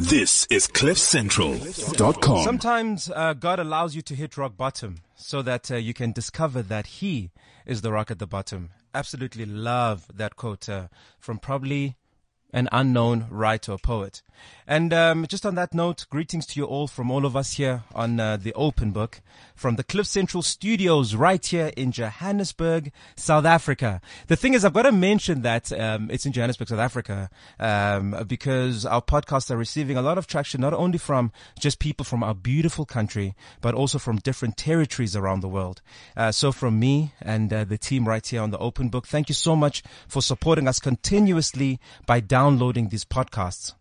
This is CliffCentral.com. Sometimes uh, God allows you to hit rock bottom so that uh, you can discover that He is the rock at the bottom. Absolutely love that quote uh, from probably an unknown writer or poet. And um, just on that note, greetings to you all from all of us here on uh, the Open Book from the Cliff Central Studios right here in Johannesburg, South Africa. The thing is, I've got to mention that um, it's in Johannesburg, South Africa, um, because our podcasts are receiving a lot of traction, not only from just people from our beautiful country, but also from different territories around the world. Uh, so from me and uh, the team right here on the Open Book, thank you so much for supporting us continuously by downloading these podcasts.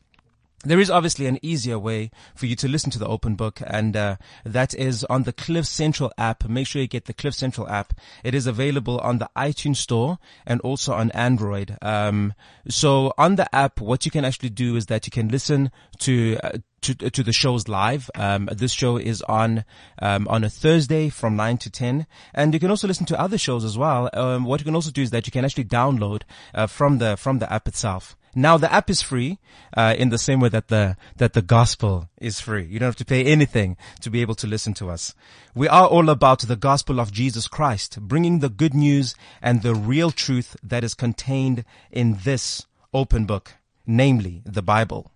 There is obviously an easier way for you to listen to the open book, and uh, that is on the Cliff Central app. Make sure you get the Cliff Central app. It is available on the iTunes Store and also on Android. Um, so on the app, what you can actually do is that you can listen to uh, to, to the shows live. Um, this show is on um, on a Thursday from nine to ten, and you can also listen to other shows as well. Um, what you can also do is that you can actually download uh, from the from the app itself. Now the app is free, uh, in the same way that the that the gospel is free. You don't have to pay anything to be able to listen to us. We are all about the gospel of Jesus Christ, bringing the good news and the real truth that is contained in this open book, namely the Bible.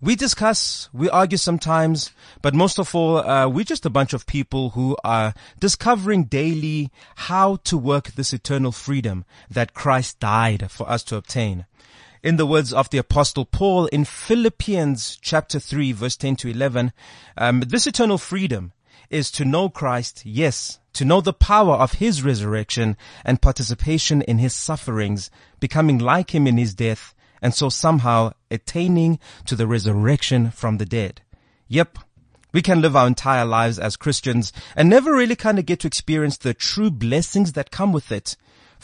We discuss, we argue sometimes, but most of all, uh, we're just a bunch of people who are discovering daily how to work this eternal freedom that Christ died for us to obtain. In the words of the apostle Paul in Philippians chapter 3 verse 10 to 11, um, this eternal freedom is to know Christ, yes, to know the power of his resurrection and participation in his sufferings, becoming like him in his death, and so somehow attaining to the resurrection from the dead. Yep. We can live our entire lives as Christians and never really kind of get to experience the true blessings that come with it.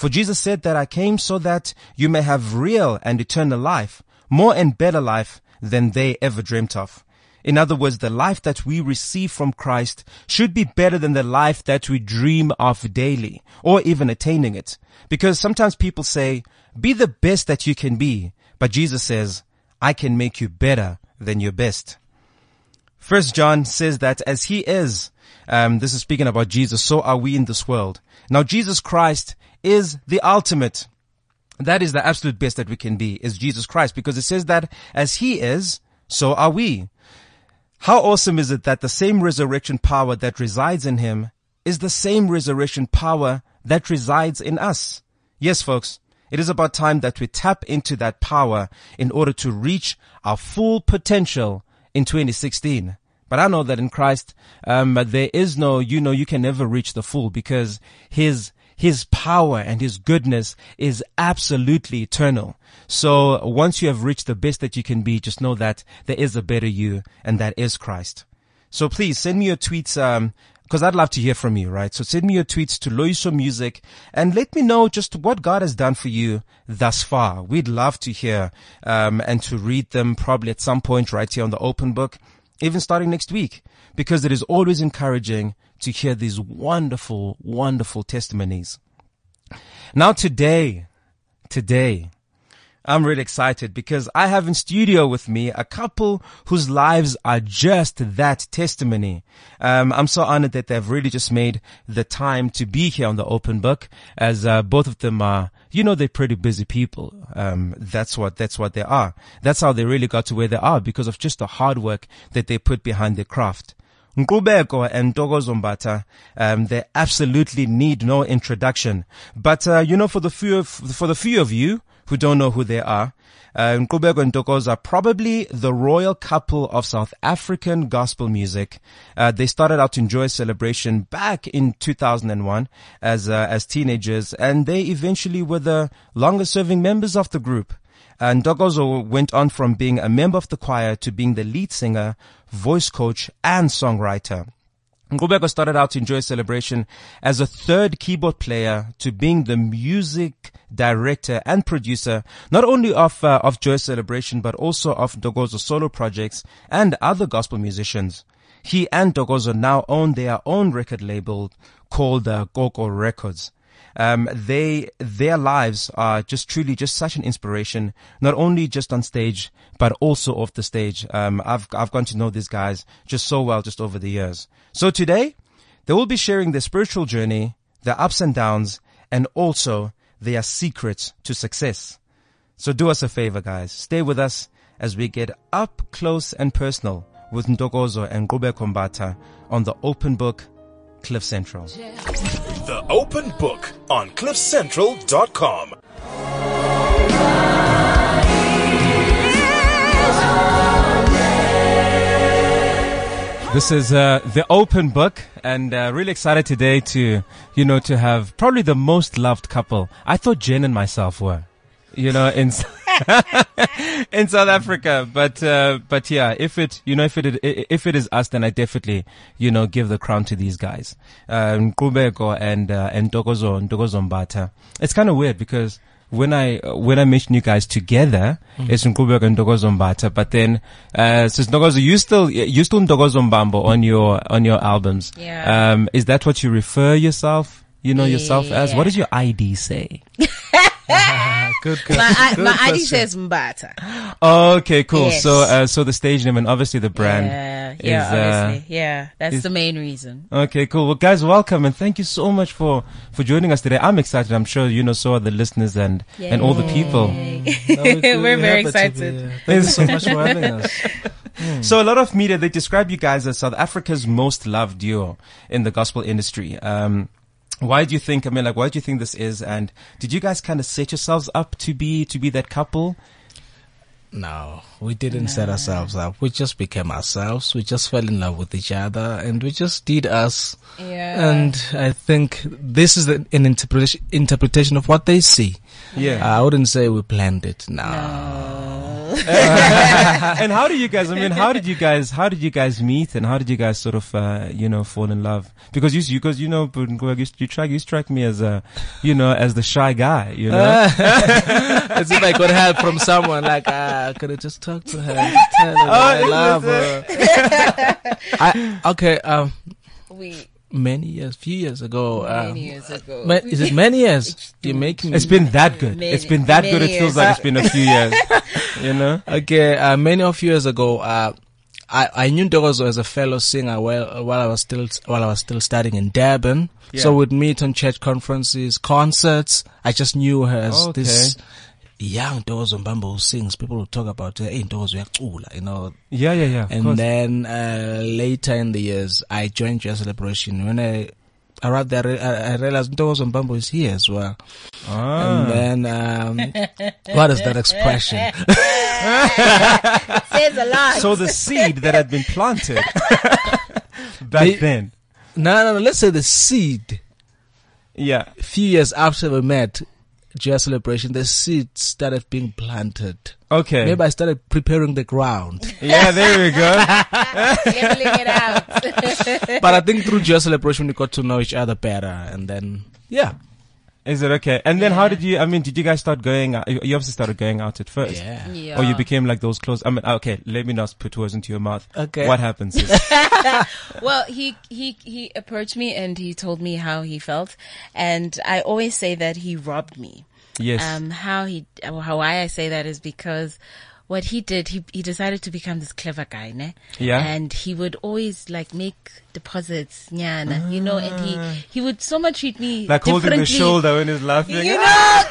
For Jesus said that I came so that you may have real and eternal life, more and better life than they ever dreamt of. In other words, the life that we receive from Christ should be better than the life that we dream of daily or even attaining it. Because sometimes people say, be the best that you can be. But Jesus says, I can make you better than your best. First John says that as he is, um, this is speaking about Jesus, so are we in this world. Now Jesus Christ is the ultimate. That is the absolute best that we can be, is Jesus Christ, because it says that as he is, so are we. How awesome is it that the same resurrection power that resides in him is the same resurrection power that resides in us? Yes, folks. It is about time that we tap into that power in order to reach our full potential in 2016. But I know that in Christ, um, there is no, you know, you can never reach the full because his, his power and his goodness is absolutely eternal. So once you have reached the best that you can be, just know that there is a better you and that is Christ. So please send me your tweets, um, because I'd love to hear from you, right? So send me your tweets to Loyiso Music and let me know just what God has done for you thus far. We'd love to hear, um, and to read them probably at some point right here on the open book, even starting next week, because it is always encouraging to hear these wonderful, wonderful testimonies. Now today, today, I'm really excited because I have in studio with me a couple whose lives are just that testimony. Um, I'm so honored that they've really just made the time to be here on the open book as uh, both of them are, you know, they're pretty busy people. Um, that's what, that's what they are. That's how they really got to where they are because of just the hard work that they put behind their craft. Nqubeko and Ntokozo Mbatha, um, they absolutely need no introduction. But, uh, you know, for the few of, for the few of you who don't know who they are, uh, Nqubeko and Ntokozo are probably the royal couple of South African gospel music. Uh, they started out to enjoy celebration back in 2001 as, uh, as teenagers, and they eventually were the longest serving members of the group. And Ntokozo went on from being a member of the choir to being the lead singer, voice coach, and songwriter. Nqubeko started out to enjoy celebration as a third keyboard player to being the music director and producer, not only of, uh, of Joy Celebration, but also of Ntokozo solo projects and other gospel musicians. He and Ntokozo now own their own record label called uh, Koko Records. Um, they, their lives are just truly just such an inspiration, not only just on stage, but also off the stage. Um, I've, I've gotten to know these guys just so well just over the years. So today, they will be sharing their spiritual journey, their ups and downs, and also their secrets to success. So do us a favor, guys. Stay with us as we get up close and personal with Ntokozo and Nqubeko Mbatha on the open book, Cliff Central. The Open Book on CliffCentral.com. This is uh, the open book, and uh, really excited today to, you know, to have probably the most loved couple. I thought Jen and myself were, you know, in in South Africa. But uh, but yeah, if it, you know, if it if it is us, then I definitely, you know, give the crown to these guys, um, Nqubeko and uh, and Ntokozo Mbatha. It's kind of weird because when I when I mention you guys together, it's Nqubeko and Ntokozo Mbatha. But then, uh, so Ntokozo, you still you still Mbambo on your on your albums. Yeah. Um, is that what you refer yourself? You know yourself as? What does your ID say? Good, good. My, good my ID says Mbatha. Okay, cool. Yes. So uh, so the stage name and obviously the brand. Yeah, is, yeah, uh, yeah, that's is- the main reason. Okay, cool. Well, guys, welcome and thank you so much for for joining us today. I'm excited. I'm sure you know so are the listeners and and all the people. No, we- We're we're very happy be excited. Thank you so much for having us. So a lot of media they describe you guys as South Africa's most loved duo in the gospel industry. Um, why do you think? I mean, like, why do you think this is? And did you guys kind of set yourselves up to be to be that couple? No, we didn't set ourselves up. We just became ourselves. We just fell in love with each other and we just did us. Yeah. And I think this is an an interpretation, interpretation of what they see. Yeah. I wouldn't say we planned it. No. and how did you guys? I mean, how did you guys? How did you guys meet? And how did you guys sort of, uh, you know, fall in love? Because you, because you know, you, you strike, you strike me as a, you know, as the shy guy. You know. As if I could help from someone. Like, ah, I could have just talked to her. Just tell her that I love her. I, okay, um, we many years, few years ago. Um, many years ago. ma- is it many years? You're making It's been that good. Many- it's been that good. It feels years. like it's been a few years. You know. Okay, uh, many of years ago, uh, I, I knew Ntokozo as a fellow singer while, while I was still, while I was still studying in Durban. So we'd meet on church conferences, concerts. I just knew her as Okay. this young Ntokozo Mbambo who sings. People would talk about her, hey, Ntokozo uyacula, you know. Yeah, yeah, yeah. And then, uh, later in the years, I joined Joy Celebration. When I arrived there, I, I realized Ntokozo Mbambo is here as well. Ah. And then, um, what is that expression? says a lot. So the seed that had been planted back They- then. no, no, no, let's say the seed. Yeah. a few years after we met, Joy Celebration, the seed started being planted. Okay. Maybe I started preparing the ground. yeah, there we go. leveling it out. but I think through Joy Celebration, we got to know each other better. And then, yeah. Is it okay? And then how did you, I mean, did you guys start going out? You you obviously started going out at first. Yeah. yeah. Or you became like those close, I mean, okay, let me not put words into your mouth. Okay. What happens? Well, he he he approached me and he told me how he felt, and I always say that he robbed me. yes. Um, how he how why I say that is because what he did, he he decided to become this clever guy, ne? Yeah. And he would always like make deposits, nyana, you know, and he ah. he would so much treat me like holding the shoulder when he's laughing. You know,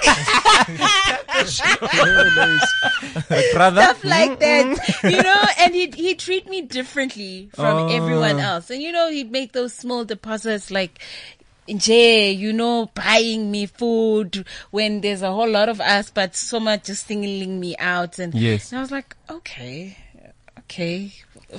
like, brother. stuff like that, you know, and he'd, he'd treat me differently from Oh. everyone else. And you know, he'd make those small deposits like, Jay, you know, buying me food when there's a whole lot of us, but so much just singling me out. And, Yes. and I was like, okay, okay.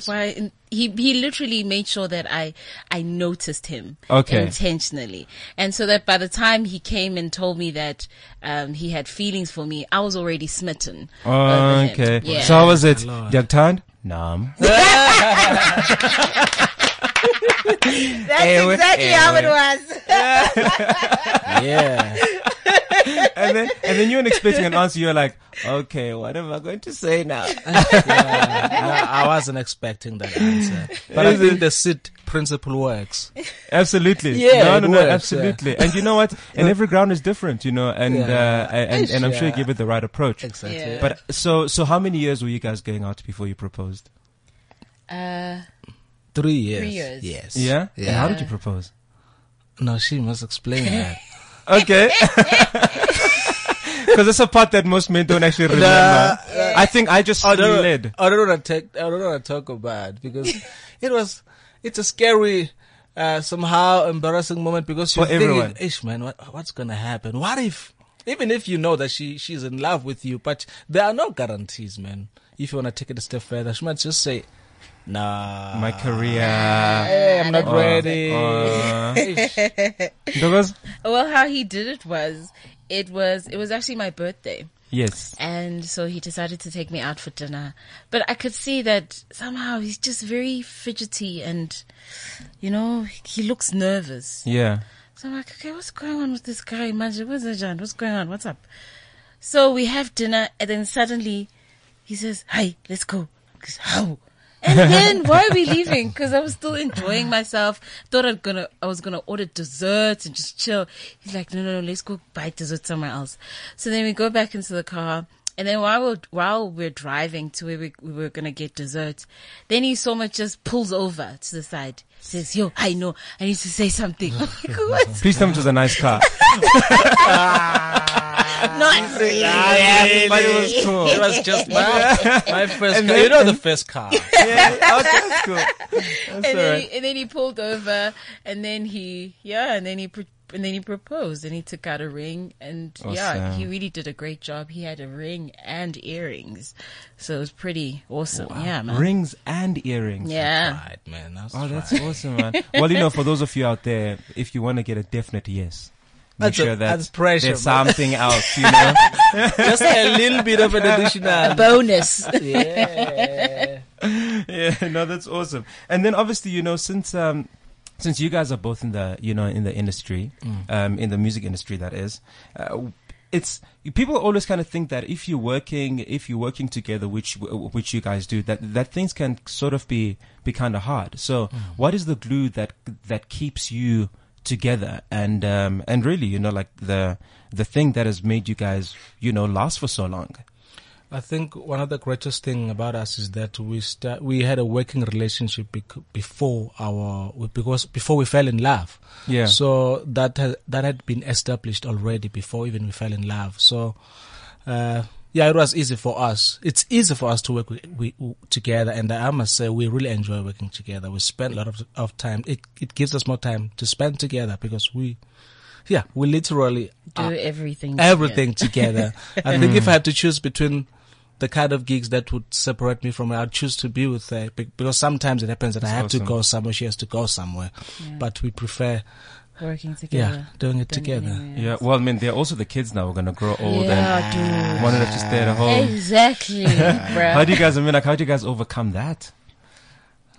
Why? He, he literally made sure that I, I noticed him Okay. intentionally. And so that by the time he came and told me that, um, he had feelings for me, I was already smitten. over. Okay. Yeah. So how was it? Lord. Jagtan? Nam. That's Ewe, exactly how it was. Yeah. and then, and then you weren't expecting an answer. You're like, okay, what am I going to say now? Yeah. I, I wasn't expecting that answer, but I think the sit principle works. Absolutely. Yeah, No, no, no, works, yeah. absolutely. And you know what? And every ground is different, you know, and, Yeah. uh, and, and I'm sure you Yeah. give it the right approach. Exactly. Yeah. But so, so how many years were you guys going out before you proposed? Uh, Three years. Three years. Yes. Yeah? And Yeah. how did you propose? No, she must explain that. Okay. Because it's a part that most men don't actually remember. I think I just I don't, slid. I don't want to take. I don't want to talk about because it was. It's a scary, uh, somehow embarrassing moment because you're For everyone. thinking, "Ish, man, what, what's gonna happen? What if?" Even if you know that she she's in love with you, but there are no guarantees, man. If you want to take it a step further, she might just say, "Nah, My career. hey, I'm not Uh, ready." uh, well, how he did it was, it was, it was actually my birthday. Yes. And so he decided to take me out for dinner. But I could see that somehow he's just very fidgety and, you know, he looks nervous. Yeah. So I'm like, okay, what's going on with this guy? Imagine, what's that, John? What's going on? What's up? So we have dinner and then suddenly he says, hi, let's go. I goes, How? And then why are we leaving? Because I was still enjoying myself. Thought I'm gonna, I was gonna order desserts and just chill. He's like, no, no, no, let's go buy dessert somewhere else. So then we go back into the car. And then while we're, while we're driving to where we, we were gonna get dessert, then he so much just pulls over to the side. Says, yo, I know, I need to say something. I'm like, what? Please tell me it was a nice car. Not really. Yeah, But it was cool. It was just my, my first And car. then- you know the first car. yeah. Okay, oh, that's cool. That's and then, right. he, and then he pulled over, and then he, yeah, and then he, pro- and then he proposed, and he took out a ring, and yeah, he really did a great job. He had a ring and earrings, so it was pretty awesome. Yeah, man. Rings and earrings. Yeah. Right, man. That's Oh, that's awesome, man. Well, you know, for those of you out there, if you want to get a definite yes, make That's a- that that's pressure, there's man. something else, you know. just a little bit of an additional. Bonus. yeah. yeah, no, that's awesome. And then obviously, you know, since um, since you guys are both in the you know in the industry, um, in the music industry, that is, uh, it's people always kind of think that if you're working, if you're working together, which which you guys do, that that things can sort of be be kind of hard. So, what is the glue that that keeps you together and um and really you know like the the thing that has made you guys you know last for so long I think one of the greatest thing about us is that we start, we had a working relationship bec- before our because before we fell in love. Yeah. So that ha- that had been established already before even we fell in love. So uh, yeah, it was easy for us. It's easy for us to work with, we, together, and I must say we really enjoy working together. We spend a lot of, of time. It it gives us more time to spend together because we, yeah, we literally Do everything. everything together. I think if I had mm. to choose between the kind of gigs that would separate me from her, I'd choose to be with her because sometimes it happens that I have awesome. to go somewhere, she has to go somewhere, but we prefer, together. Yeah, doing it together. yeah well i mean they're also the kids now we're gonna grow old and Yeah, dude. wanted to stay at home Exactly, bruh. How do you guys, I mean, like, how do you guys overcome that?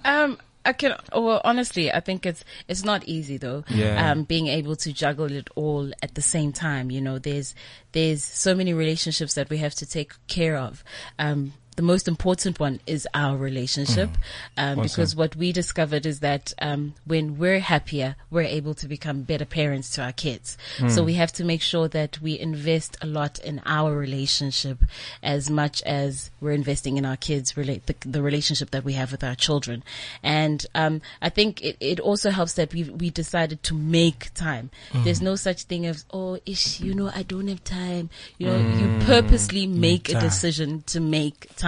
Um, I can. Well, honestly, I think it's it's not easy though. Yeah. Um, being able to juggle it all at the same time. You know, there's there's so many relationships that we have to take care of. Um. The most important one is our relationship, um, because what we discovered is that um, when we're happier, we're able to become better parents to our kids. So we have to make sure that we invest a lot in our relationship as much as we're investing in our kids, relate the, the relationship that we have with our children. And um, I think it, it also helps that we we decided to make time. There's no such thing as oh, ish, you know, I don't have time. You know, you purposely make a decision to make time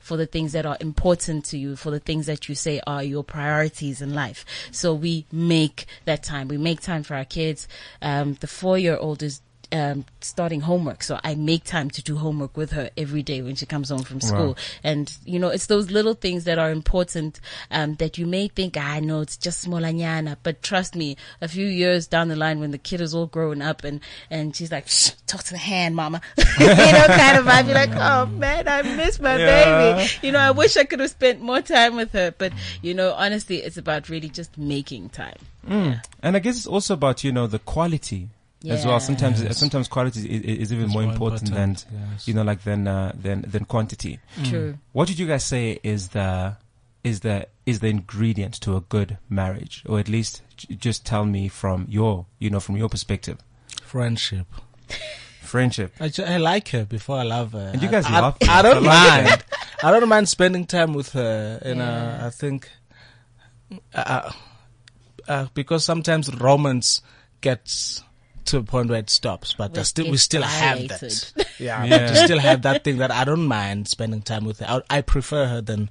for the things that are important to you, for the things that you say are your priorities in life. So we make that time. We make time for our kids. Um, the four year old is um, starting homework. So I make time to do homework with her every day when she comes home from school. Wow. And, you know, it's those little things that are important, um, that you may think, I know it's just smolanyana, but trust me, a few years down the line when the kid is all grown up and, and she's like, Shh, talk to the hand, mama. you know, kind of, I'd be like, oh man, I miss my Yeah. baby. You know, I wish I could have spent more time with her, but, you know, honestly, it's about really just making time. And I guess it's also about, you know, the quality as well. Sometimes Yes. sometimes quality is, is even It's more more important, important, than yes. you know, like than uh, than than quantity. True. What did you guys say is the is the is the ingredient to a good marriage, or at least j- just tell me from your you know from your perspective. Friendship. Friendship. I, ju- I like her before I love her. And you I- guys I, love I, her. don't mind. I don't mind spending time with her. You know, Yeah. I think uh, uh, because sometimes romance gets to a point where it stops, but Where I it still we gets still have that. Yeah, Yeah. but you still have that thing that I don't mind spending time with her. I, I prefer her than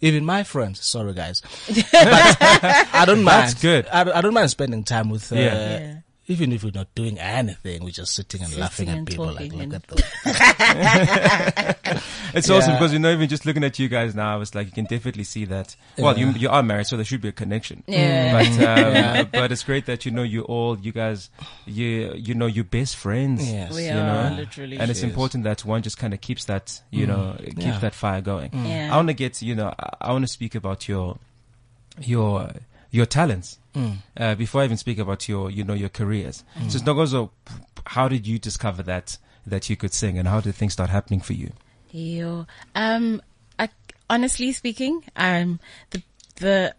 even my friends. Sorry, guys, but I don't mind. That's good. I, don't- I don't mind spending time with her. Yeah. Yeah. Even if we're not doing anything, we're just sitting and Sitting laughing at and people like, talking look at those. It's awesome because you know even just looking at you guys now, it's like you can definitely see that. Well, you Yeah. you are married, so there should be a connection. Yeah. Mm. But um, but it's great that you know you all you guys you you know you're best friends. Yes. We you are know, literally. and it's Yes. important that one just kind of keeps that you know mm. keeps Yeah. that fire going. Yeah. I want to get you know I, I want to speak about your your your talents uh, before I even speak about your you know your careers. So Ntokozo, how did you discover that that you could sing, and how did things start happening for you? Yo, um, I, honestly speaking, um, the the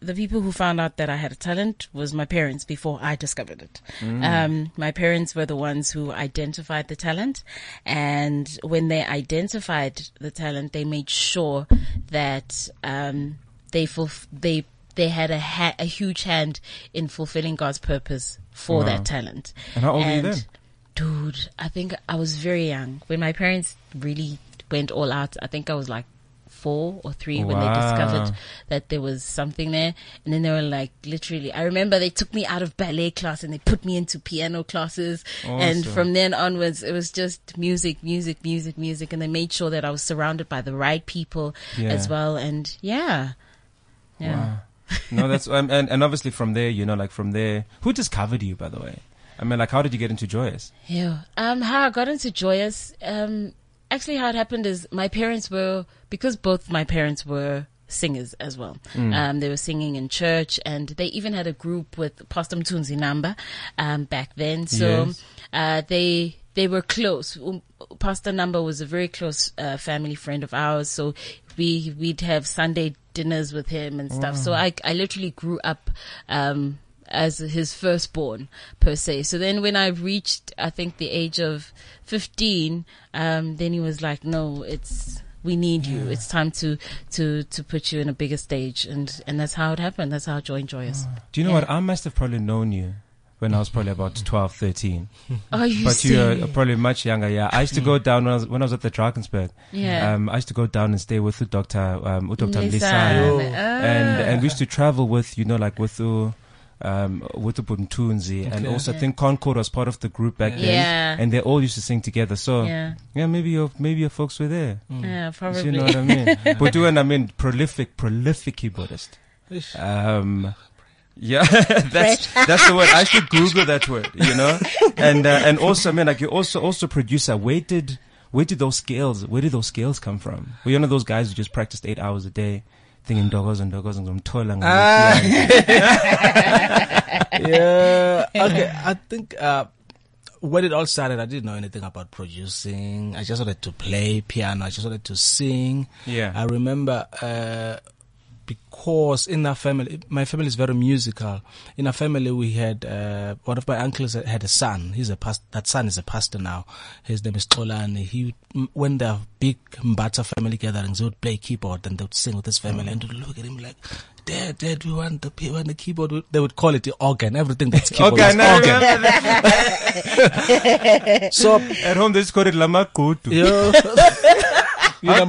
the people who found out that I had a talent was my parents before I discovered it. Um, my parents were the ones who identified the talent, and when they identified the talent, they made sure that um, they fulf- they they had a ha- a huge hand in fulfilling God's purpose for Wow. that talent. And how old were you then? Dude, I think I was very young when my parents really went all out. I think I was like four or three when they discovered that there was something there. And then they were like, literally, I remember they took me out of ballet class and they put me into piano classes. And from then onwards, it was just music, music, music, music. And they made sure that I was surrounded by the right people Yeah. as well. And yeah. Yeah. Wow. No, that's um, and and obviously from there, you know, like from there, who discovered you, by the way? I mean, like, how did you get into Joyous? Yeah. Um, how I got into Joyous, um, actually how it happened is my parents were, because both my parents were singers as well. Um, they were singing in church and they even had a group with Pastor Mthunzi Namba, um, back then. So, Yes. uh, they, they were close. Um, Pastor Namba was a very close, uh, family friend of ours. So we, we'd have Sunday dinners with him and stuff. So I, I literally grew up, um, as his firstborn per se. So then when I reached, I think the age of 15, um, then he was like, no, it's, we need you. It's time to, to, to put you in a bigger stage. And, and that's how it happened. That's how I joined Joyous. Do you know Yeah. what? I must have probably known you when I was probably about 12, 13. Are you But you serious? are probably much younger, yeah. I used to go down when I was, when I was at the Drakensberg. Yeah. Um, I used to go down and stay with the doctor, um, with Dr. Lisan. Lisan. Ah. And, and we used to travel with, you know, like with the, um, with the Buntunzi. And Okay. also I think Concord was part of the group back then. Yeah. And they all used to sing together. So, yeah, yeah. maybe your, maybe your folks were there. Yeah, probably. You know what I mean? but doing, I mean, prolific, prolific keyboardist. Um, yeah, that's that's the word. I should Google that word, you know. And uh, and also, I mean, like you also also producer. Where did where did those skills? Where did those skills come from? Were you one of those guys who just practiced eight hours a day, thinking dogos and dogos and toiling? Ah. yeah. Okay. I think uh, when it all started, I didn't know anything about producing. I just wanted to play piano. I just wanted to sing. Yeah. I remember uh, because in our family, my family is very musical. In our family, we had uh, one of my uncles had a son. He's a past. That son is a pastor now. His name is Tolani. He when the big Mbatha family gatherings, he would play keyboard and they would sing with his family, and they would look at him like. Dad, Dad, we want the we want the keyboard. They would call it the organ. Everything that's keyboard Okay, was now I organ. So At home, they just called it lamakutu. you, you know,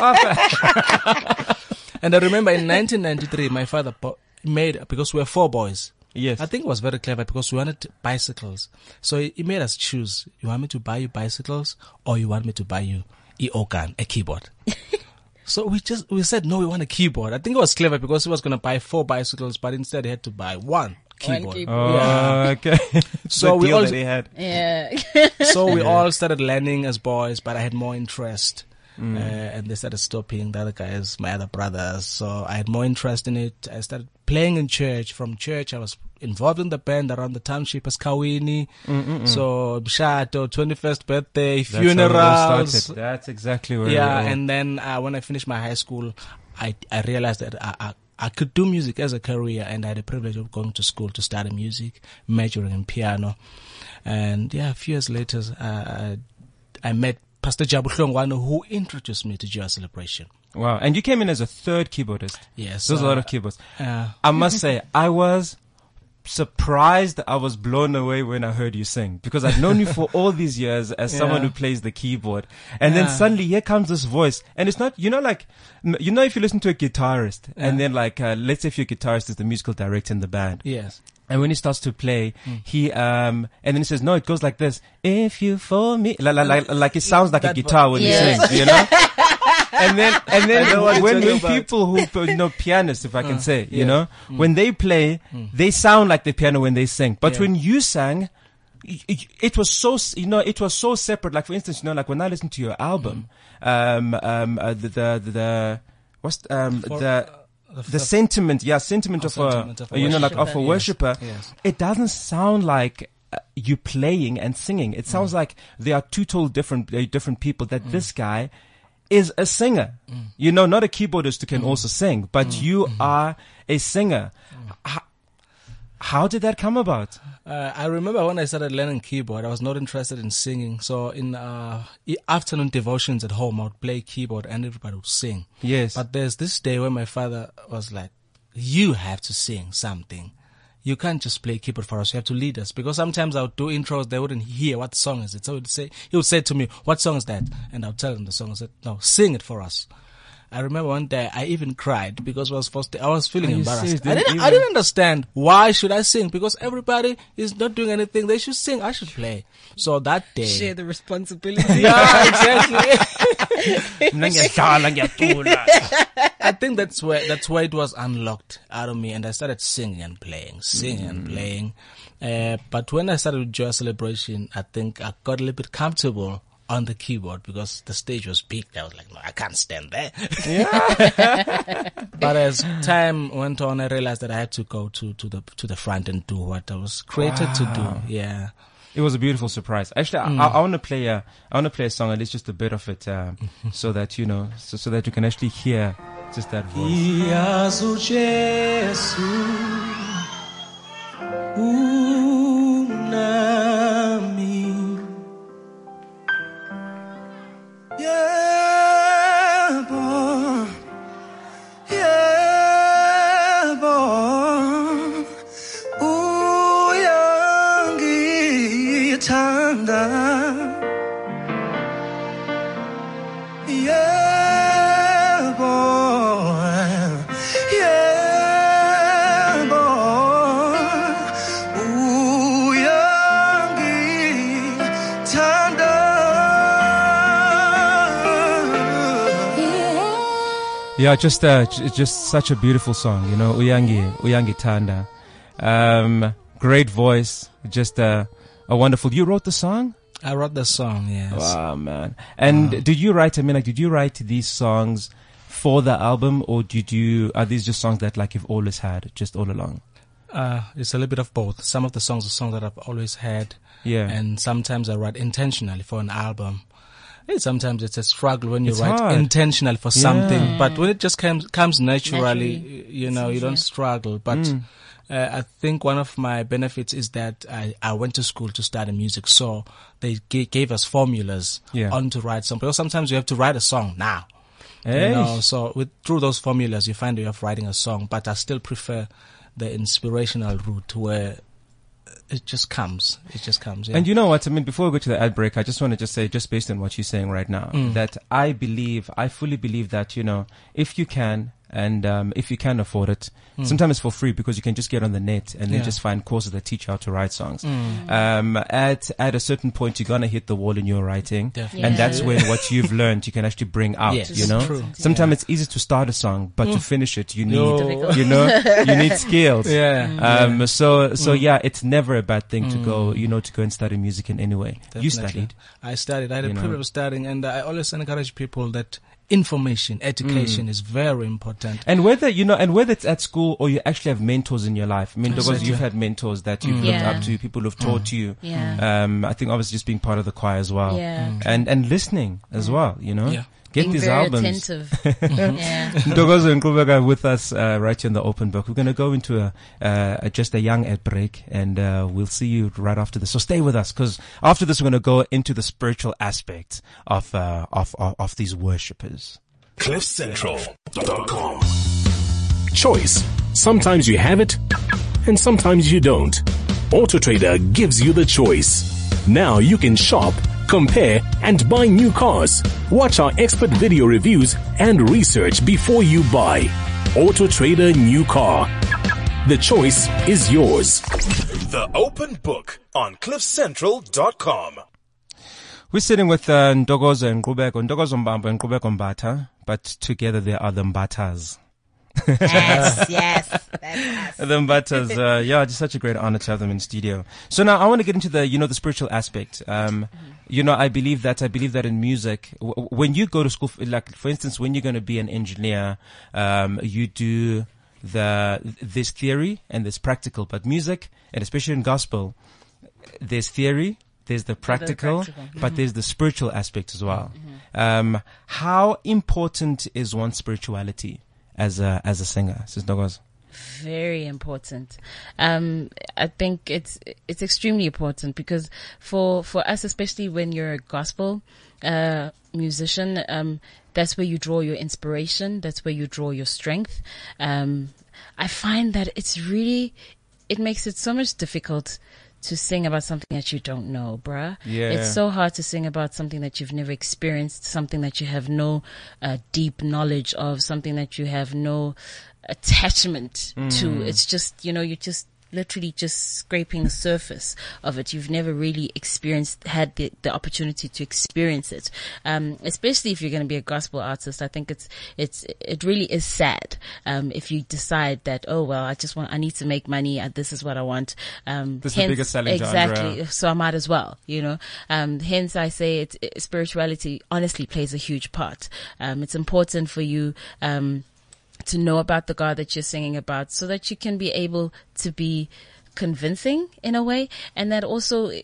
my good- Afafelandopa. Afa- And I remember in 1993, my father po- made because we were four boys. Yes. I think it was very clever because we wanted bicycles. So he he made us choose. You want me to buy you bicycles or you want me to buy you e organ, a keyboard? so we just, we said, no, we want a keyboard. I think it was clever because he was going to buy four bicycles, but instead he had to buy one keyboard. One keyboard. Oh, okay. So the we deal all- that they had. Yeah. so we all started learning as boys, but I had more interest. Uh, and they started stopping the other guys, my other brothers. So I had more interest in it. I started playing in church. From church, I was involved in the band around the township as Kawini. So Bshato, 21st birthday, That's how it all funerals. That's exactly where. Yeah, and then uh, when I finished my high school, I I realized that I, I I could do music as a career, and I had the privilege of going to school to study music, majoring in piano, and yeah, a few years later, uh, I met Pastor Jabu Hlongwane, who introduced me to Joy Celebration. wow, and you came in as a third keyboardist. Yes, There's a lot uh, of keyboards. Uh, I must say, I was surprised. I was blown away when I heard you sing because I've known you for all these years as someone who plays the keyboard, and then suddenly here comes this voice, and it's not, you know, like you know, if you listen to a guitarist, and then like uh, let's say if your guitarist is the musical director in the band, yes. And when he starts to play, Hmm. he um and then he says, "No, it goes like this. If you for me, like like, like, like it sounds like a That vo- guitar when he sings, you know." and then and then I know what you're when when people who you know pianists, if I can say, you yeah. know, when they play, they sound like the piano when they sing. But Yeah. when you sang. It was so, you know, it was so separate. Like for instance, you know, like when I listen to your album, um, um, uh, the, the, the, the, what's, um, For- the, The, the sentiment, yeah, sentiment Oh, of a, of a you know, like of a worshipper. worshipper. Yes. It doesn't sound like uh, you playing and singing. It sounds mm. like they are two totally different, uh, different people. That mm. this guy is a singer, mm. you know, not a keyboardist who can also sing, but you mm-hmm. are a singer. How, did that come about? Uh, I remember when I started learning keyboard, I was not interested in singing. So in uh, afternoon devotions at home, I would play keyboard and everybody would sing. Yes. But there's this day where my father was like, "You have to sing something. You can't just play keyboard for us. You have to lead us." Because sometimes I would do intros, they wouldn't hear what song is it. So he would say, he would say to me, "What song is that?" And I would tell him the song. I said, "No, sing it for us." I remember one day I even cried because I was first. I was feeling Are embarrassed. I Didn't didn't. I didn't understand why should I sing because everybody is not doing anything. They should sing. I should play. So that day, Share the responsibility. yeah, exactly. I I think that's where that's where it was unlocked out of me, and I started singing and playing, singing and playing. Uh, but when I started with Joy Celebration, I think I got a little bit comfortable on the keyboard because the stage was big. I was like, no, I can't stand there. but as time went on, I realized that I had to go to, to the to the front and do what I was created to do. Yeah. It was a beautiful surprise. Actually, I, I, want to play a, I want to play a song, at least just a bit of it, uh, so that you know, so, so that you can actually hear just that voice. Yeah, just uh, j- just such a beautiful song, you know, Uyangi, Uyangi Tanda. Um, great voice, just uh, a wonderful. You wrote the song? I wrote the song, yes. Wow, man. And did you write? I mean, like, did you write these songs for the album, or did you? Are these just songs that like you've always had, just all along? Uh, it's a little bit of both. Some of the songs are songs that I've always had, Yeah. and sometimes I write intentionally for an album. And sometimes it's a struggle when you It's write hard. intentionally for Yeah. something, but when it just comes comes naturally, Naturally. you know, you don't struggle. But Mm. uh, I think one of my benefits is that I, I went to school to study music, so they g- gave us formulas Yeah. on to write something. Because sometimes you have to write a song now. Hey. You know, so with through those formulas, you find a way of writing a song. But I still prefer the inspirational route where it just comes. It just comes. Yeah. And you know what? I mean, before we go to the ad break, I just want to just say, just based on what you're saying right now, Mm. that I believe, I fully believe that, you know, if you can, and um, if you can afford it, sometimes it's for free because you can just get on the net and then Mm. Yeah. Mm. just find courses that teach you how to write songs. Um, at at a certain point, you're gonna hit the wall in your writing, Definitely. and Yeah. that's when what you've learned you can actually bring out. Yes, you know, true. sometimes it's easy to start a song, but to finish it, you need, No. you know, you need skills. yeah. Um, so, so yeah, it's never a bad thing to go, you know, to go and study music in any way. You studied. I studied. I had You a know. privilege of studying, and I always encourage people that information, education is very important. And whether you know, and whether it's at school or you actually have mentors in your life. I mean, because you've had mentors that you've looked Yeah. up to, people who've taught you. Yeah. Um, I think obviously just being part of the choir as well. Yeah. Mm. And and listening as well. You know. Yeah. Get Being these very albums. attentive. yeah. Ntokozo and Nqubeko with us uh, right here in the open book. We're going to go into a, uh, just a young ad break and uh, we'll see you right after this. So stay with us because after this we're going to go into the spiritual aspect of, uh, of, of, of these worshippers. CliffCentral.com. Choice. Sometimes you have it, and sometimes you don't. AutoTrader gives you the choice. Now you can shop, compare, and buy new cars. Watch our expert video reviews and research before you buy. AutoTrader New Car. The choice is yours. The Open Book on CliffCentral.com. We're sitting with uh, Ntokozo and Nqubeko, Ntokozo Mbambo and Nqubeko Mbatha, but together they are the Mbathas. Yes, yes. That's us. The Mbathas, uh, yeah, just such a great honor to have them in studio. So now I want to get into the, you know, the spiritual aspect. Um, you know, I believe that, I believe that in music, w- when you go to school, f- like, for instance, when you're going to be an engineer, um, you do the, this theory and this practical, but music, and especially in gospel, there's theory, there's the practical, practical. but there's the spiritual aspect as well. Um, how important is one's spirituality as a, as a singer? Sis Ntokozo? very important. Um, I think it's it's extremely important because for for us, especially when you're a gospel uh, musician, um, that's where you draw your inspiration. That's where you draw your strength. Um, I find that it's really it makes it so much difficult to sing about something that you don't know, bruh. Yeah. It's so hard to sing about something that you've never experienced, something that you have no uh, deep knowledge of, something that you have no attachment to. It's just, you know, you're just literally just scraping the surface of it. You've never really experienced, had the, the opportunity to experience it. Um, especially if you're going to be a gospel artist, I think it's, it's, it really is sad. Um, if you decide that, oh, well, I just want, I need to make money. Uh, this is what I want. Um, This is the biggest selling point. exactly. genre. So I might as well, you know. Um, hence I say it's, it, spirituality honestly plays a huge part. Um, it's important for you, um, to know about the God that you're singing about so that you can be able to be convincing in a way. And that also, uh,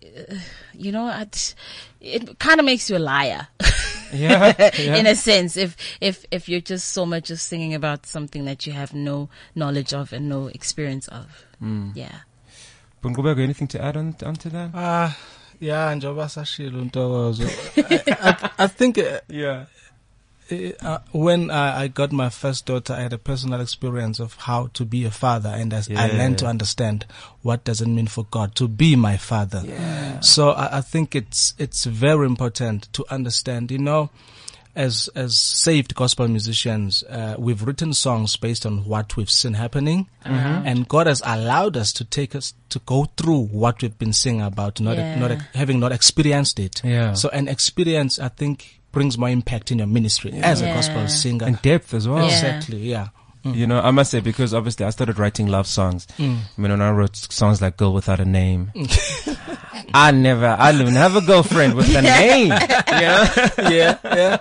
you know, it, it kind of makes you a liar. Yeah, yeah. in a sense, if, if, if you're just so much just singing about something that you have no knowledge of and no experience of. Hmm. Yeah. Bungubeko, anything to add on onto that? Uh, yeah, njengoba sashilo Ntokozo. I, I, I think uh, Yeah. Uh, when uh, I got my first daughter, I had a personal experience of how to be a father, and as I Yeah. learned to understand what does it mean for God to be my father. So I, I think it's it's very important to understand. You know, as as saved gospel musicians, uh, we've written songs based on what we've seen happening, and God has allowed us to take us to go through what we've been singing about, not Yeah. not having not experienced it. Yeah. So an experience, I think, brings more impact in your ministry as a gospel singer. And depth as well. Yeah. Exactly. Yeah. You know, I must say because obviously I started writing love songs. I mean, when I wrote songs like "Girl Without a Name," I never, I didn't even have a girlfriend with a name. You know, yeah. Yeah.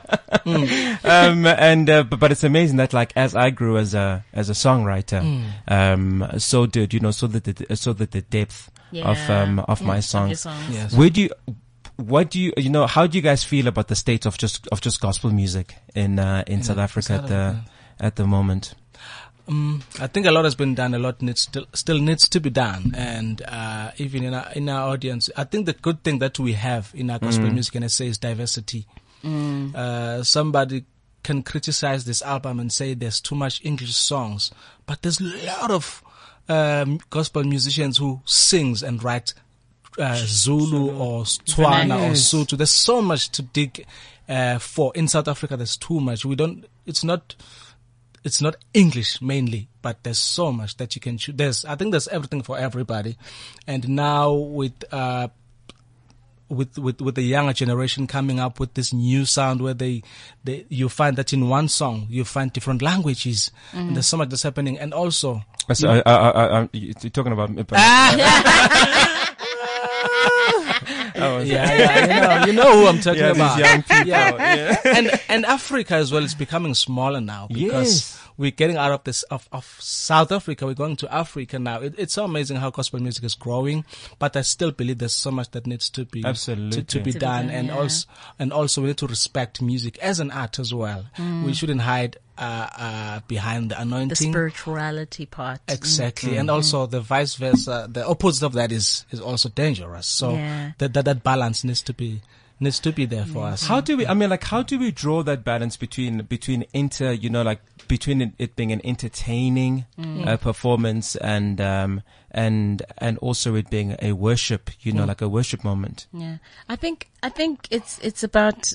um, and uh, but, but it's amazing that like as I grew as a as a songwriter, um, so did you know, so that the so that the depth of um of my Yeah, your songs. songs. Yes. Where do you? What do you, you know, how do you guys feel about the state of just, of just gospel music in, uh, in South Africa at the, at the moment? Um, I think a lot has been done. A lot needs still still needs to be done, and uh, even in our in our audience, I think the good thing that we have in our gospel music and say is diversity. Uh, somebody can criticize this album and say there's too much English songs, but there's a lot of um, gospel musicians who sings and write uh, Zulu or Tswana or Yes. Sotho. There's so much to dig uh, for in South Africa. There's too much. We don't. It's not. It's not English mainly, but there's so much that you can choose. There's, I think there's everything for everybody. And now with, uh, with, with, with the younger generation coming up with this new sound where they, they, you find that in one song, you find different languages. And there's so much that's happening. And also, So, I, I, I, I, you're talking about. Oh, yeah, yeah, you know, you know who I'm talking Yeah, about. young people. Yeah. Yeah. and and Africa as well is becoming smaller now because Yes. we're getting out of this of, of South Africa. We're going to Africa now. It, it's so amazing how gospel music is growing, but I still believe there's so much that needs to be Absolutely. to, to be To be done, done, and yeah. also and also we need to respect music as an art as well. Mm. We shouldn't hide uh, uh, behind the anointing. The spirituality part. Exactly, and also the vice versa. The opposite of that is is also dangerous. So Yeah. that, that that balance needs to be needs to be there for us. How do we? I mean, like, how do we draw that balance between between inter, you know, like between it, it being an entertaining uh, performance and um and and also it being a worship, you know, like a worship moment. Yeah, I think I think it's it's about.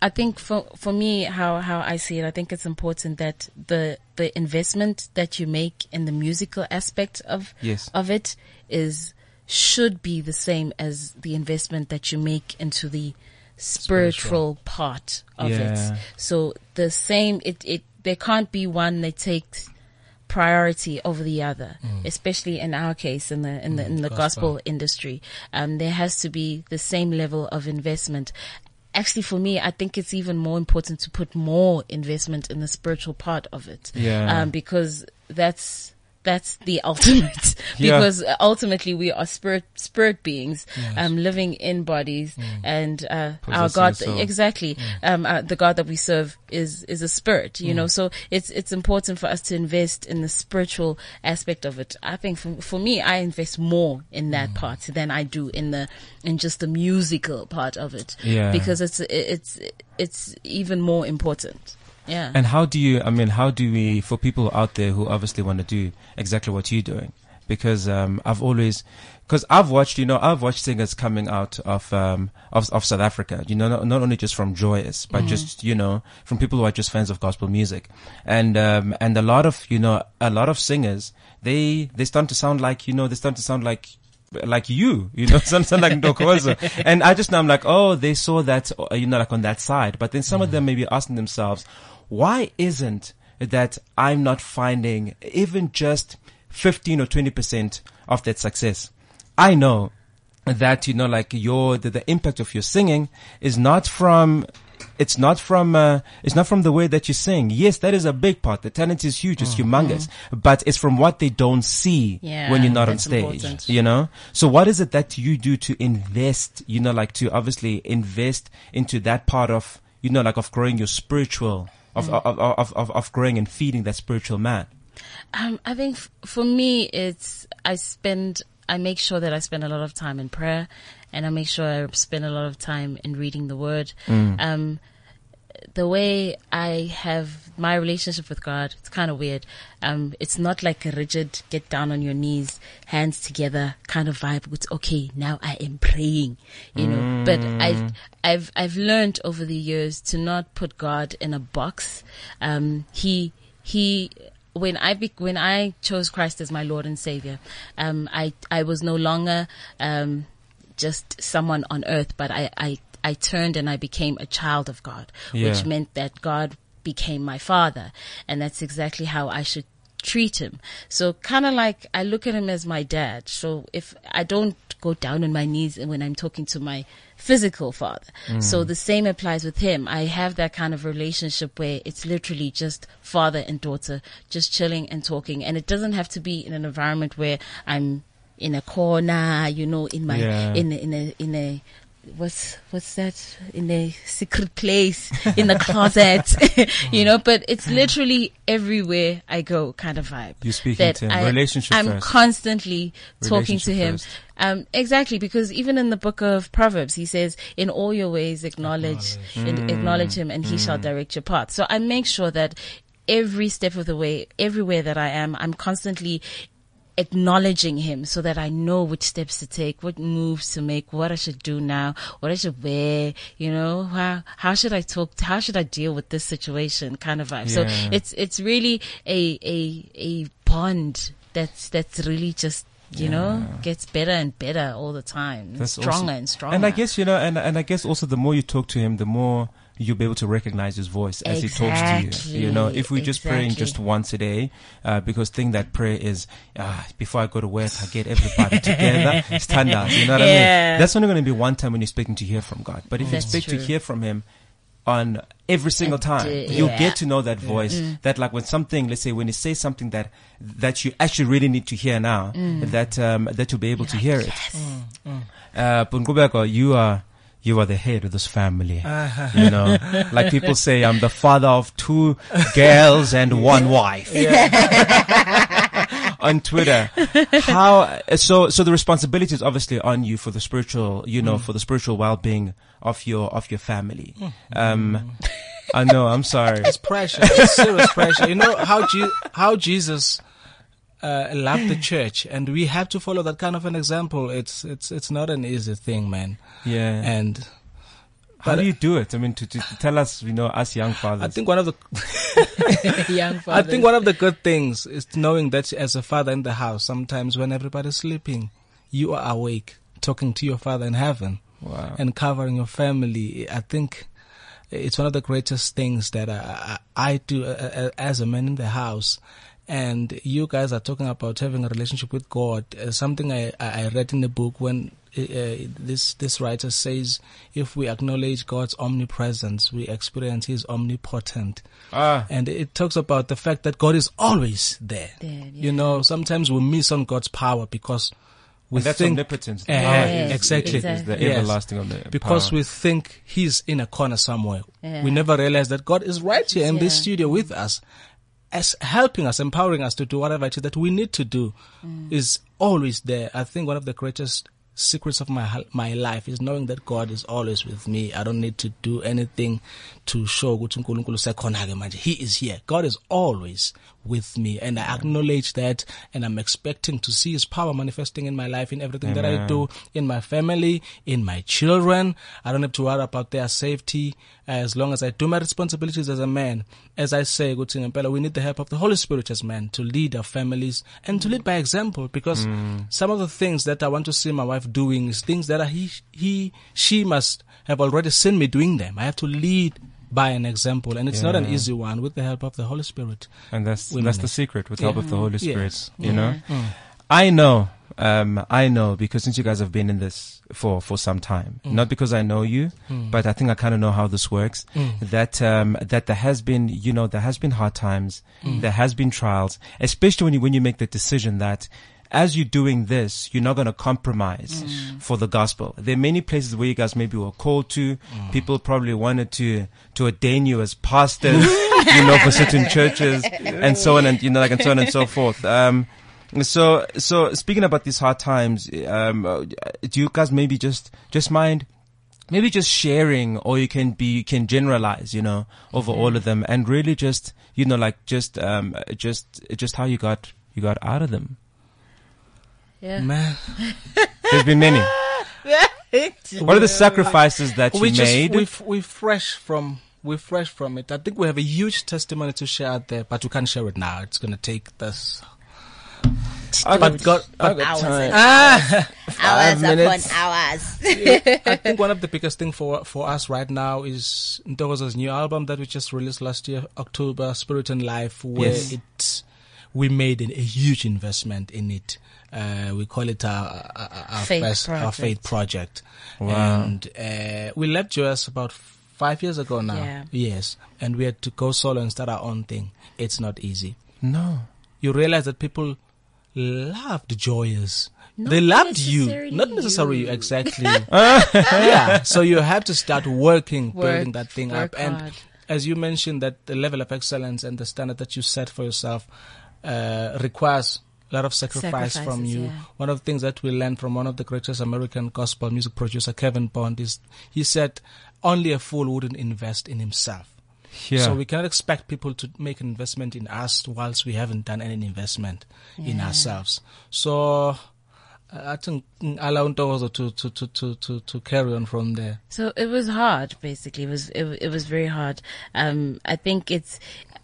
I think for for me, how how I see it, I think it's important that the the investment that you make in the musical aspect of Yes. of it is should be the same as the investment that you make into the spiritual, part of Yeah. it. So the same, it it there can't be one that takes priority over the other, especially in our case in the in the in the gospel, gospel. industry. Um, there has to be the same level of investment. Actually, for me, I think it's even more important to put more investment in the spiritual part of it. Yeah. Um, because that's that's the ultimate. Yeah. because ultimately we are spirit spirit beings, um, living in bodies, and uh, our God exactly um, uh, the God that we serve is is a spirit. You know, so it's it's important for us to invest in the spiritual aspect of it. I think for for me, I invest more in that part than I do in the in just the musical part of it. Yeah. because it's it's it's even more important. Yeah. And how do you? I mean, how do we? For people out there who obviously want to do exactly what you're doing, because um, I've always, because I've watched, you know, I've watched singers coming out of um, of, of South Africa. You know, not, not only just from Joyous, but just you know, from people who are just fans of gospel music, and um, and a lot of you know, a lot of singers, they they start to sound like you know, they start to sound like like you, you know, sound like Ntokozo. and I just now I'm like, oh, they saw that, uh, you know, like on that side. But then some of them may be asking themselves, why isn't that I'm not finding even just 15 or 20% of that success? I know that, you know, like your, the, the impact of your singing is not from, it's not from, uh, it's not from the way that you sing. Yes, that is a big part. The talent is huge. It's humongous, but it's from what they don't see Yeah, when you're not on stage, important. you know? So what is it that you do to invest, you know, like to obviously invest into that part of, you know, like of growing your spiritual, of, Mm. of, of, of, of growing and feeding that spiritual man? Um, I think f- for me, it's I spend I make sure that I spend a lot of time in prayer, and I make sure I spend a lot of time in reading the Word. Um, the way I have my relationship with God, it's kind of weird. Um, it's not like a rigid get down on your knees, hands together kind of vibe. It's okay. Now I am praying, you know, but I've, I've, I've learned over the years to not put God in a box. Um, he, he, when I be, when I chose Christ as my Lord and Savior, um, I I was no longer um, just someone on earth, but I, I I turned and I became a child of God, Yeah. which meant that God became my Father, and that's exactly how I should treat him. So kind of like I look at him as my dad. So if I don't go down on my knees when I'm talking to my physical father. So mm. the same applies with him. I have that kind of relationship where it's literally just father and daughter just chilling and talking. And it doesn't have to be in an environment where I'm in a corner, you know, in my, Yeah. in, a- in a, in a, what's what's that? In a secret place in the closet. You know but it's mm. literally everywhere i go kind of vibe. You're speaking that to him. I, Relationship i'm first. constantly talking to him. first. um exactly because even in the book of proverbs he says in all your ways acknowledge and mm. acknowledge him and he shall mm. direct your path. So i make sure that every step of the way everywhere that i am i'm constantly acknowledging him so that I know which steps to take, what moves to make, what I should do now, what I should wear, you know, how, how should I talk, how should I deal with this situation kind of vibe. So it's, it's really a, a, a bond that's, that's really just, you know, gets better and better all the time. That's stronger awesome. and stronger. And I guess you know, and and I guess also the more you talk to him, the more you'll be able to recognize his voice as he talks to you. You know, if we just praying exactly. just once a day, uh, because think that prayer is, uh, before I go to work, I get everybody together. Stand up. You know what I mean? That's only going to be one time when you're expecting to hear from God. But if you That's expect to hear from him, on every single time. uh, You'll get to know that voice. That like when something, let's say when he says something that that you actually really need to hear now, that um, that you'll be able to hear it. Uh, Pungubeko, you are you are the head of this family. You know, like people say, I'm the father of two girls and one wife. on Twitter. How so? So the responsibility is obviously on you for the spiritual, you know, for the spiritual well-being of your of your family. Um, I know. I'm sorry. It's pressure. It's serious pressure. You know how Je- how Jesus uh, loved the church, and we have to follow that kind of an example. It's it's it's not an easy thing, man. Yeah. And How do you do it? I mean, to, to, to tell us, you know, us young fathers. I think one of the Young fathers. I think one of the good things is knowing that as a father in the house, sometimes when everybody's sleeping, you are awake, talking to your father in heaven, Wow. and covering your family. I think it's one of the greatest things that I, I I do uh, uh, as a man in the house. And you guys are talking about having a relationship with God. Uh, something I, I I read in the book when uh, uh, this this writer says, if we acknowledge God's omnipresence, we experience His omnipotent. Ah. And it talks about the fact that God is always there. There, You know, sometimes we miss on God's power because we And that's think omnipotence. Power Yes, is- exactly. is the exactly. Yes. everlasting omni- because power. we think he's in a corner somewhere. Yeah. We never realize that God is right here in this studio with us, as helping us, empowering us to do whatever it is that we need to do, Mm. is always there. I think one of the greatest secrets of my my life is knowing that God is always with me. I don't need to do anything to show. He is here. God is always with me, and I acknowledge that, and I'm expecting to see His power manifesting in my life, in everything that I do, in my family, in my children. I don't have to worry about their safety as long as I do my responsibilities as a man. As I say, ukuthi ngempela, we need the help of the Holy Spirit as men to lead our families and to lead by example because mm. some of the things that I want to see my wife doing is things that I, he, he, she must have already seen me doing them. I have to lead by an example and it's not an easy one with the help of the Holy Spirit. And that's We that's the secret with the help of the Holy Yes. Spirit. You know, Yeah. Mm. I know, um, I know because since you guys have been in this for for some time, mm. not because I know you, mm. but I think I kind of know how this works. That um, that there has been, you know, there has been hard times, there has been trials, especially when you when you make the decision that. As you're doing this, you're not going to compromise for the gospel. There are many places where you guys maybe were called to. People probably wanted to to ordain you as pastors, you know, for certain churches, and so on, and you know, like and so on and so forth. Um, so, so speaking about these hard times, um, uh, do you guys maybe just just mind maybe just sharing, or you can be you can generalize, you know, over all of them, and really just you know, like just um, just just how you got you got out of them. Yeah. Man, There's been many. What are the sacrifices that you we just made? we f- we fresh from we're fresh from it. I think we have a huge testimony to share out there, but we can't share it now. It's gonna take this. I But God, I but got Hours time. and ah, hours upon minutes. hours. I think one of the biggest thing for for us right now is Ntokozo's new album that we just released last year, October, Spirit and Life, where Yes. it we made an, a huge investment in it. Uh, we call it our, our, our, Faith first, our project. faith project. Wow. And uh, we left Joyous about five years ago now. Yeah. Yes, and we had to go solo and start our own thing. It's not easy. No. You realize that people loved Joyous. Not they loved you, not necessarily you you. exactly. yeah, so you have to start working, Work, building that thing work up, and as you mentioned, that the level of excellence and the standard that you set for yourself uh, requires a lot of sacrifice from you. yeah. One of the things that we learned from one of the greatest American gospel music producer, Kevin Bond, is he said, "Only a fool wouldn't invest in himself." Yeah. So we cannot expect people to make an investment in us whilst we haven't done any investment in ourselves. So uh, I think mm, allow Ntokozo to, to, to, to, to, to carry on from there. So it was hard, basically. It was, it, it was very hard. Um, I think it's,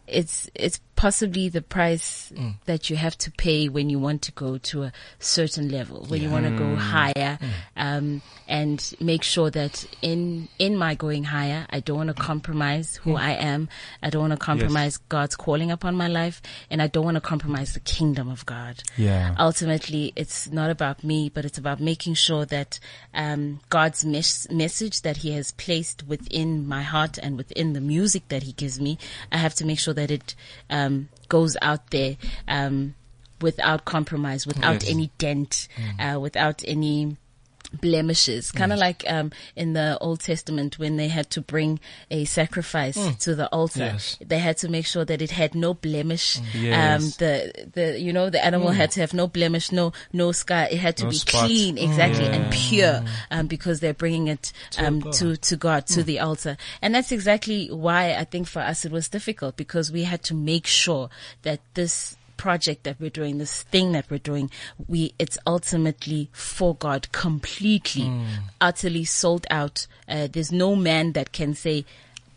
it's, it's part possibly the price that you have to pay when you want to go to a certain level, when you want to go higher, um, and make sure that in in my going higher, I don't want to compromise who I am. I don't want to compromise God's calling upon my life, and I don't want to compromise the kingdom of God. Yeah. Ultimately, it's not about me, but it's about making sure that um, God's mes- message that He has placed within my heart and within the music that He gives me, I have to make sure that it um, goes out there um, without compromise, without Yes. any dent, uh, without any blemishes. Kind of like um in the old testament when they had to bring a sacrifice to the altar. Yes. they had to make sure that it had no blemish. Um the the you know the animal had to have no blemish no no scar. It had to No be spots. clean exactly and Yeah. pure um because they're bringing it um God. to to God to the altar. And that's exactly why I think for us it was difficult because we had to make sure that this project that we're doing, this thing that we're doing, we, it's ultimately for God completely, utterly sold out. Uh, there's no man that can say,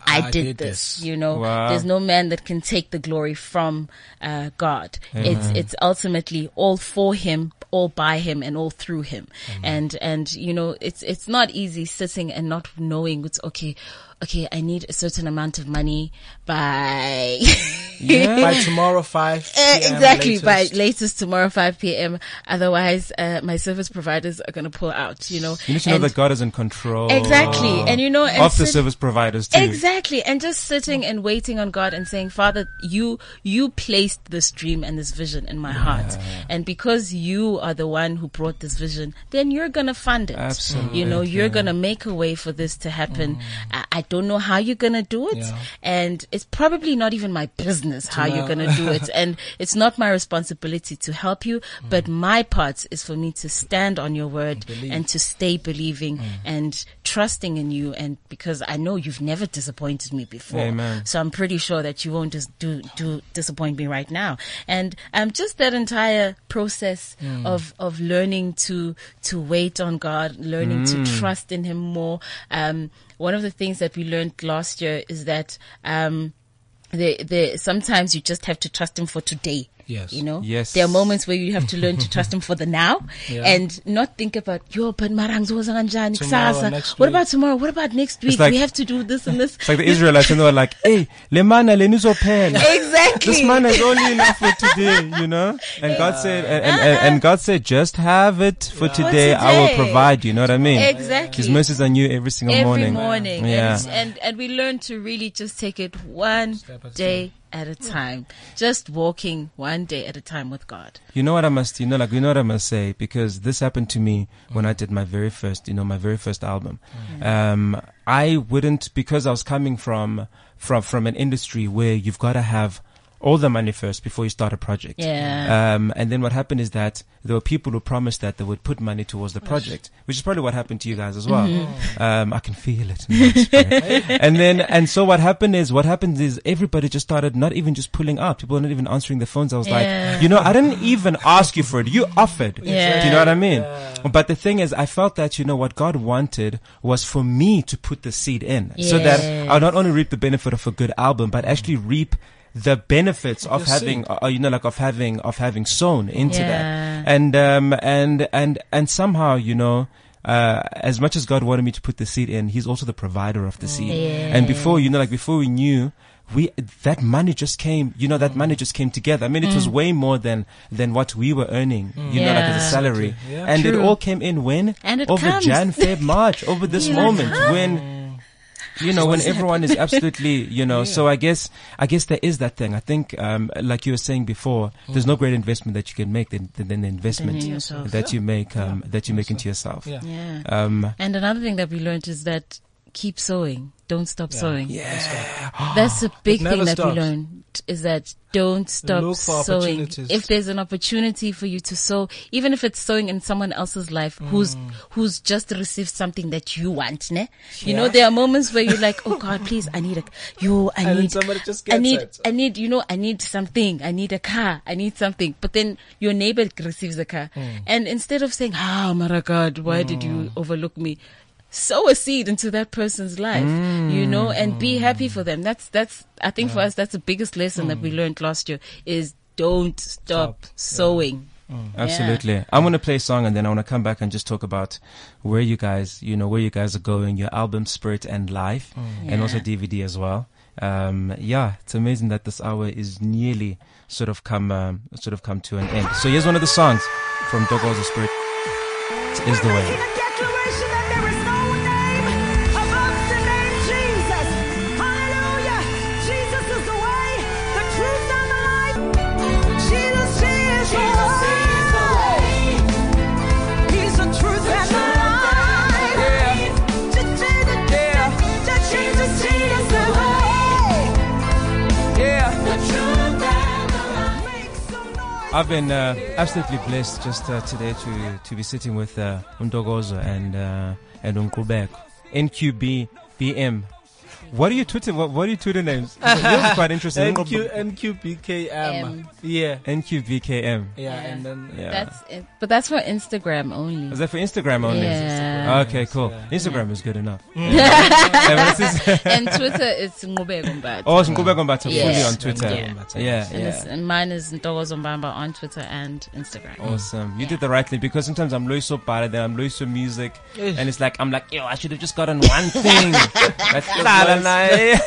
I, I did, did this, this. you know, Wow. there's no man that can take the glory from, uh, God. It's, it's ultimately all for him, all by him and all through him. And, and, you know, it's, it's not easy sitting and not knowing it's okay. Okay, I need a certain amount of money by yeah. By tomorrow, 5 Eh, PM exactly latest. by latest tomorrow 5 p.m. Otherwise, uh, my service providers are going to pull out, you know. You need to know that God is in control. Exactly. And you know, and of the service providers too. Exactly. And just sitting and waiting on God and saying, Father, you, you placed this dream and this vision in my heart. And because you are the one who brought this vision, then you're going to fund it. Absolutely. You know, you're going to make a way for this to happen. I, I don't know how you're going to do it. Yeah. And it's probably not even my business how you're going to do it. And it's not my responsibility to help you, but my part is for me to stand on your word Believe. and to stay believing Mm. and trusting in you. And because I know you've never disappointed me before. Amen. So I'm pretty sure that you won't just do, do disappoint me right now. And, um, just that entire process Mm. of, of learning to, to wait on God, learning Mm. to trust in Him more. Um, one of the things that we learned last year is that, um, the, the, sometimes you just have to trust him for today. Yes. You know? Yes. There are moments where you have to learn to trust him for the now Yeah. and not think about, yo, but marang zoza kanjani Tomorrow, kusasa. next What about tomorrow? What about next week? like- we have to do this and this. It's like the Israelites, and they were like, "Hey, le mana le nizophela." exactly. This man is only enough for today, you know. And God said, and, and, and, and God said, just have it for today. I will provide. You know what I mean? Exactly. His mercies are new every single every morning. morning. Yeah. And, and and we learn to really just take it one Step at a day at a time. Just walking one day at a time with God. You know what I must, you know, like, you know what I must say, because this happened to me when I did my very first, you know, my very first album. Um, I wouldn't, because I was coming from, from, from an industry where you've got to have all the money first before you start a project. Yeah. Um, and then what happened is that there were people who promised that they would put money towards the project, which is probably what happened to you guys as well. Mm-hmm. Um, I can feel it. in my spirit. and then, and so what happened is, what happened is everybody just started not even just pulling up. People were not even answering the phones. I was Yeah. like, you know, I didn't even ask you for it. You offered. Yeah. Do you know what I mean? But the thing is, I felt that, you know, what God wanted was for me to put the seed in so that I'll not only reap the benefit of a good album, but actually reap the benefits of Your having, uh, you know, like of having, of having sown into Yeah. that. And, um, and, and, and somehow, you know, uh, as much as God wanted me to put the seed in, He's also the provider of the seed. And before, you know, like before we knew, we, that money just came, you know, that money just came together. I mean, it was way more than, than what we were earning, you know, like as a salary. Yeah. And it all came in when? And it over comes. Jan, Feb, March, over this Yeah. moment when, you know, when everyone is absolutely, you know, so I guess, I guess there is that thing. I think, um, like you were saying before, there's no great investment that you can make than, than, than the investment in yourself. that you make, um, that you make into yourself. Yeah. Yeah. Um, And another thing that we learned is that keep sowing. Don't stop sowing. yeah. That's a big thing that stops. we learned is that don't stop Look for sowing. opportunities. If there's an opportunity for you to sow, even if it's sowing in someone else's life who's, Mm. who's just received something that you want, ne? You know, there are moments where you're like, oh God, please, I need a, yo, I And need, somebody just I need, it. I need, you know, I need something. I need a car. I need something. But then your neighbor receives a car. Mm. And instead of saying, ah, oh, my God, why did you overlook me? Sow a seed into that person's life, you know, and be happy for them. That's, that's, I think for us, that's the biggest lesson that we learned last year is don't stop, Stop. sowing. Absolutely. I want to play a song and then I want to come back and just talk about where you guys, you know, where you guys are going, your album Spirit and Life, and also DVD as well. Um, yeah, it's amazing that this hour is nearly sort of come, um, sort of come to an end. So here's one of the songs from Dogo's Spirit is the way. I've been uh, absolutely blessed just uh, today to to be sitting with uh, and uh, and. NQB BM. What are you Twitter? What, what are your Twitter names? Yours is quite interesting. NQ, NQBKM. M. Yeah. NQVKM. Yeah, and then Yeah. That's it. But that's for Instagram only. Is that for Instagram only? Yeah. Okay, cool. Yeah. Instagram is good enough. Mm. Yeah, but is- and Twitter is Nqubeko Mbatha. oh, it's Nqubeko Mbatha fully on Twitter. Yeah. Yeah, And, yeah. and mine is Ntokozo Mbambo on Twitter and Instagram. Awesome. You did the right thing because sometimes I'm low so bad then I'm low so music and it's like I'm like, yo, I should have just gotten one thing. That's la.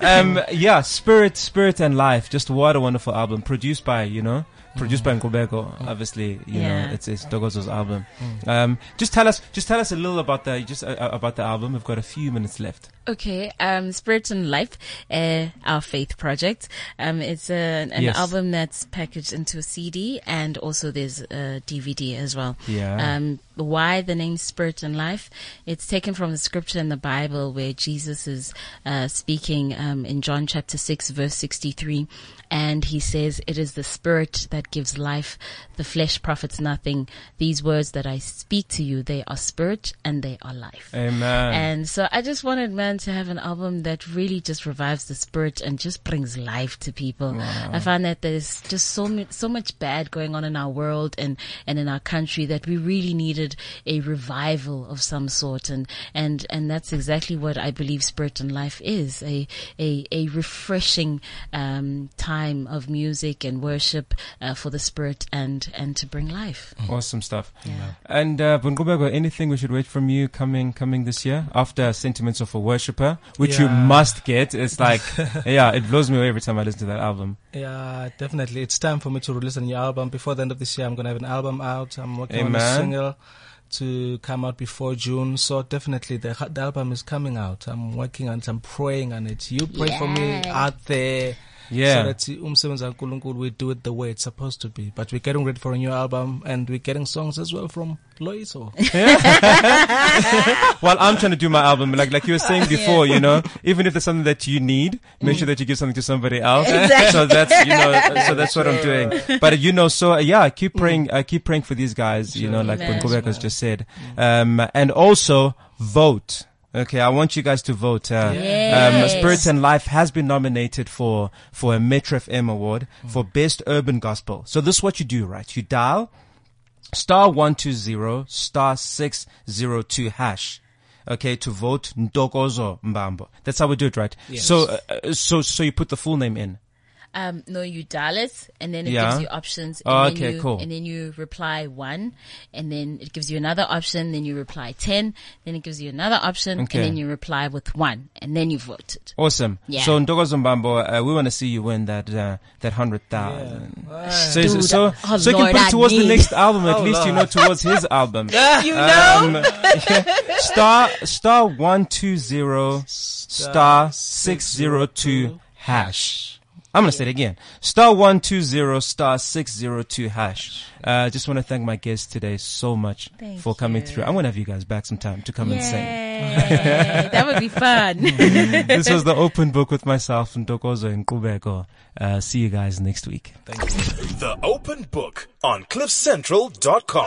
um yeah, Spirit, Spirit and Life. Just what a wonderful album. Produced by, you know, produced by Nqubeko, obviously, you Yeah. know, it's it's Ntokozo's album. Um just tell us just tell us a little about the just uh, uh, about the album. We've got a few minutes left. Okay, um, Spirit and Life, uh, our faith project. Um, it's a, an Yes. album that's packaged into a CD and also there's a DVD as well. Yeah. Um, why the name Spirit and Life? It's taken from the scripture in the Bible where Jesus is uh, speaking um, in John chapter 6 verse 63 and he says, it is the spirit that gives life. The flesh profits nothing. These words that I speak to you, they are spirit and they are life. Amen. And so I just wanted, man, to have an album that really just revives the spirit and just brings life to people. I find that there's just so so much bad going on in our world and, and in our country that we really needed a revival of some sort. And, and, and that's exactly what I believe spirit and life is. A, a, a refreshing, um, time of music and worship, uh, for the spirit and, and to bring life. Awesome stuff. Yeah. And uh, Bungubego, anything we should wait from you coming coming this year after Sentiments of a Worshipper, which you must get. It's like, yeah, it blows me away every time I listen to that album. Yeah, definitely. It's time for me to release a new album. Before the end of this year, I'm going to have an album out. I'm working on a single to come out before June. So definitely the, the album is coming out. I'm working on it. I'm praying on it. You pray for me out there. Yeah. So that umsebenzi kaNkulunkulu we do it the way it's supposed to be. But we're getting ready for a new album and we're getting songs as well from Loyiso. While I'm trying to do my album, like like you were saying before, you know, even if there's something that you need, make sure that you give something to somebody else. So that's you know, so that's what I'm doing. But you know, so yeah, I keep praying, uh, keep praying for these guys. You know, like Amen. Bungubeko has just said, um, and also vote. Okay, I want you guys to vote. Uh, um, Spirits and Life has been nominated for for a Metro FM award for best urban gospel. So this is what you do, right? You dial star 120 star 602 hash okay to vote ntokozo mbambo that's how we do it right so uh, uh, so so you put the full name in Um, no, you dial it, and then it Yeah. gives you options. And Oh, then okay, you, cool. And then you reply one, and then it gives you another option. Then you reply ten. Then it gives you another option, Okay. and then you reply with one, and then you voted. awesome Yeah. so ntokozo mbambo uh, we want to see you win that uh, that 100,000 so, Dude, so, oh so you can put it towards the next album at Oh, least you know towards his album You know, Um, star star one two zero star six zero two hash. I'm gonna say it again. Star one two zero star six zero two hash. Uh, just want to thank my guests today so much Thank for coming you. through. I'm gonna have you guys back sometime to come and sing. That would be fun. This was the open book with myself and Ntokozo and Nqubeko. Uh, see you guys next week. The Open Book on CliffCentral.com.